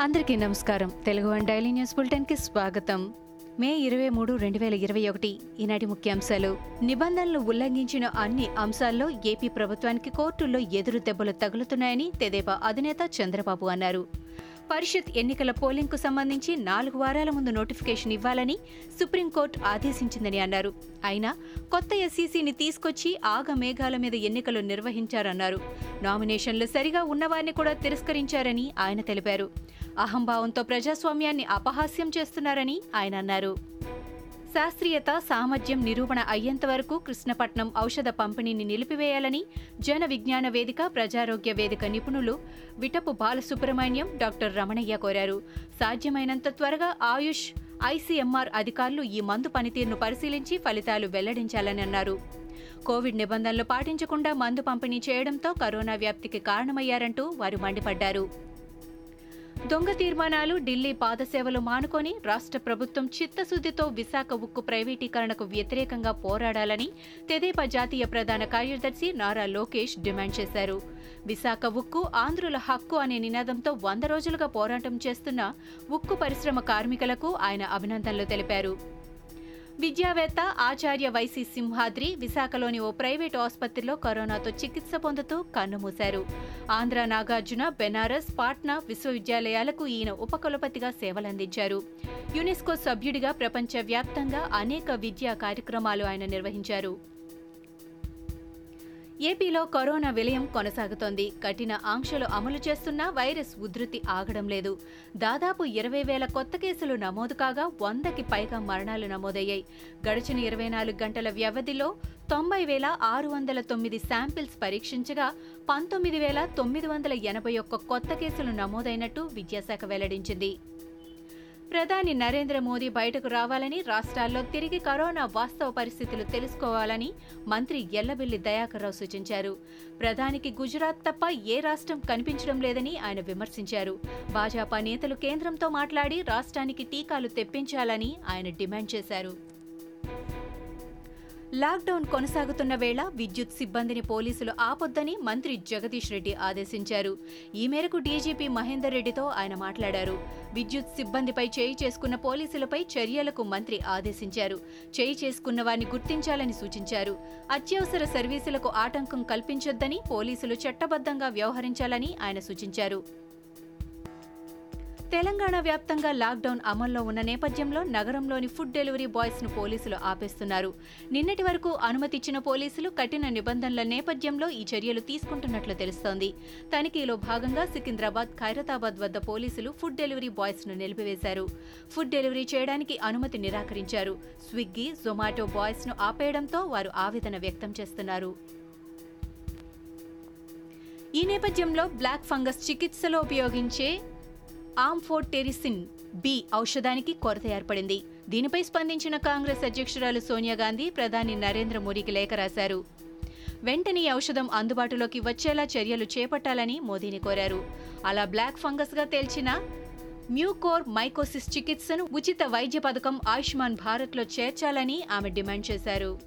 అందరికీ నమస్కారం. Telugu one daily news బులెటిన్కి స్వాగతం. మే ఇరవై మూడు రెండు వేల ఇరవై ఒకటి ఈనాటి ముఖ్యాంశాలు. నిబంధనలు ఉల్లంఘించిన అన్ని అంశాల్లో ఏపీ ప్రభుత్వానికి కోర్టుల్లో ఎదురు దెబ్బలు తగులుతున్నాయని తెదేపా అధినేత చంద్రబాబు అన్నారు. పరిషత్ ఎన్నికల పోలింగ్కు సంబంధించి నాలుగు వారాల ముందు నోటిఫికేషన్ ఇవ్వాలని సుప్రీంకోర్టు ఆదేశించిందని అన్నారు. అయినా కొత్త ఎస్సీసీని తీసుకొచ్చి ఆగ మేఘాల మీద ఎన్నికలు నిర్వహించారన్నారు. నామినేషన్లు సరిగా ఉన్నవారిని కూడా తిరస్కరించారని ఆయన తెలిపారు. అహంభావంతో ప్రజాస్వామ్యాన్ని అపహాస్యం చేస్తున్నారని ఆయన అన్నారు. శాస్త్రీయత సామర్థ్యం నిరూపణ అయ్యేంత వరకు కృష్ణపట్నం ఔషధ పంపిణీని నిలిపివేయాలని జన విజ్ఞాన వేదిక ప్రజారోగ్య వేదిక నిపుణులు విటపు బాలసుబ్రహ్మణ్యం డాక్టర్ రమణయ్య కోరారు. సాధ్యమైనంత త్వరగా ఆయుష్ ఐసీఎంఆర్ అధికారులు ఈ మందు పనితీరును పరిశీలించి ఫలితాలు వెల్లడించాలని అన్నారు. కోవిడ్ నిబంధనలు పాటించకుండా మందు పంపిణీ చేయడంతో కరోనా వ్యాప్తికి కారణమయ్యారంటూ వారు మండిపడ్డారు. దొంగ తీర్మానాలు ఢిల్లీ పాదసేవలు మానుకొని రాష్ట్ర ప్రభుత్వం చిత్తశుద్దితో విశాఖ ఉక్కు ప్రైవేటీకరణకు వ్యతిరేకంగా పోరాడాలని తెదేపా జాతీయ ప్రధాన కార్యదర్శి నారా లోకేష్ డిమాండ్ చేశారు. విశాఖ ఉక్కు ఆంధ్రుల హక్కు అనే నినాదంతో వంద రోజులుగా పోరాటం చేస్తున్న ఉక్కు పరిశ్రమ కార్మికులకు ఆయన అభినందనలు తెలిపారు. విద్యావేత్త ఆచార్య వైసీ సింహాద్రి విశాఖలోని ఓ ప్రైవేట్ ఆసుపత్రిలో కరోనాతో చికిత్స పొందుతూ కన్నుమూశారు. ఆంధ్ర నాగార్జున బెనారస్ పాట్నా విశ్వవిద్యాలయాలకు ఈయన ఉపకులపతిగా సేవలందించారు. యునెస్కో సభ్యుడిగా ప్రపంచవ్యాప్తంగా అనేక విద్యా కార్యక్రమాలు ఆయన నిర్వహించారు. ఏపీలో కరోనా విలయం కొనసాగుతోంది. కఠిన ఆంక్షలు అమలు చేస్తున్నా వైరస్ ఉధృతి ఆగడం లేదు. దాదాపు ఇరవై వేల కొత్త కేసులు నమోదు కాగా వందకి పైగా మరణాలు నమోదయ్యాయి. గడిచిన ఇరవై నాలుగు గంటల వ్యవధిలో తొంభై వేల ఆరు వందల తొమ్మిది శాంపిల్స్ పరీక్షించగా పంతొమ్మిది వేల తొమ్మిది వందల ఎనభై ఒక్క కొత్త కేసులు నమోదైనట్టు విద్యాశాఖ వెల్లడించింది. ప్రధాని నరేంద్ర మోదీ బయటకు రావాలని రాష్ట్రాల్లో తిరిగి కరోనా వాస్తవ పరిస్థితులు తెలుసుకోవాలని మంత్రి ఎల్లబెల్లి దయాకర్రావు సూచించారు. ప్రధానికి గుజరాత్ తప్ప ఏ రాష్ట్రం కనిపించడం లేదని ఆయన విమర్శించారు. భాజపా నేతలు కేంద్రంతో మాట్లాడి రాష్ట్రానికి టీకాలు తెప్పించాలని ఆయన డిమాండ్ చేశారు. లాక్డౌన్ కొనసాగుతున్న వేళ విద్యుత్ సిబ్బందిని పోలీసులు ఆపొద్దని మంత్రి జగదీష్ రెడ్డి ఆదేశించారు. ఈ మేరకు డీజీపీ మహేందర్ రెడ్డితో ఆయన మాట్లాడారు. విద్యుత్ సిబ్బందిపై చేయి చేసుకున్న పోలీసులపై చర్యలకు మంత్రి ఆదేశించారు. చేయి చేసుకున్న వారిని గుర్తించాలని సూచించారు. అత్యవసర సర్వీసులకు ఆటంకం కల్పించొద్దని పోలీసులు చట్టబద్ధంగా వ్యవహరించాలని ఆయన సూచించారు. తెలంగాణ వ్యాప్తంగా లాక్డౌన్ అమల్లో ఉన్న నేపథ్యంలో నగరంలోని ఫుడ్ డెలివరీ బాయ్స్ను పోలీసులు ఆపేస్తున్నారు. నిన్నటి వరకు అనుమతిచ్చిన పోలీసులు కఠిన నిబంధనల నేపథ్యంలో ఈ చర్యలు తీసుకుంటున్నట్లు తెలుస్తోంది. తనిఖీలో భాగంగా సికింద్రాబాద్ ఖైరతాబాద్ వద్ద పోలీసులు ఫుడ్ డెలివరీ బాయ్స్ను నిలిపివేశారు. ఫుడ్ డెలివరీ చేయడానికి అనుమతి నిరాకరించారు. స్విగ్గీ జొమాటో బాయ్స్ను ఆపేయడంతో వారు ఆవేదన వ్యక్తం చేస్తున్నారు. ఈ నేపథ్యంలో బ్లాక్ ఫంగస్ చికిత్సలో ఉపయోగించే ఆంఫోటెరిసిన్ బి ఔషధానికి కొరత ఏర్పడింది. దీనిపై స్పందించిన కాంగ్రెస్ అధ్యక్షురాలు సోనియా గాంధీ ప్రధాని నరేంద్ర మోడీకి లేఖ రాశారు. వెంటనే ఈ ఔషధం అందుబాటులోకి వచ్చేలా చర్యలు చేపట్టాలని మోదీని కోరారు. అలా బ్లాక్ ఫంగస్గా తేల్చిన మ్యూకోర్ మైకోసిస్ చికిత్సను ఉచిత వైద్య పథకం ఆయుష్మాన్ భారత్లో చేర్చాలని ఆమె డిమాండ్ చేశారు.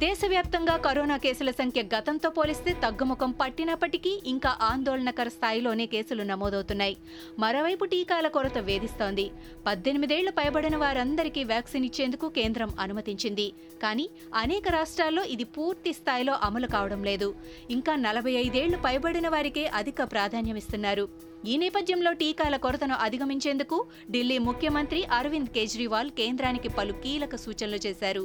దేశవ్యాప్తంగా కరోనా కేసుల సంఖ్య గతంతో పోలిస్తే తగ్గుముఖం పట్టినప్పటికీ ఇంకా ఆందోళనకర స్థాయిలోనే కేసులు నమోదవుతున్నాయి. మరోవైపు టీకాల కొరత వేధిస్తోంది. పద్దెనిమిదేళ్ళు పైబడిన వారందరికీ వ్యాక్సిన్ ఇచ్చేందుకు కేంద్రం అనుమతించింది. కానీ అనేక రాష్ట్రాల్లో ఇది పూర్తి స్థాయిలో అమలు కావడం లేదు. ఇంకా నలభై ఐదేళ్ళు పైబడిన వారికే అధిక ప్రాధాన్యమిస్తున్నారు ఈ నేపథ్యంలో టీకాల కొరతను అధిగమించేందుకు ఢిల్లీ ముఖ్యమంత్రి అరవింద్ కేజ్రీవాల్ కేంద్రానికి పలు కీలక సూచనలు చేశారు.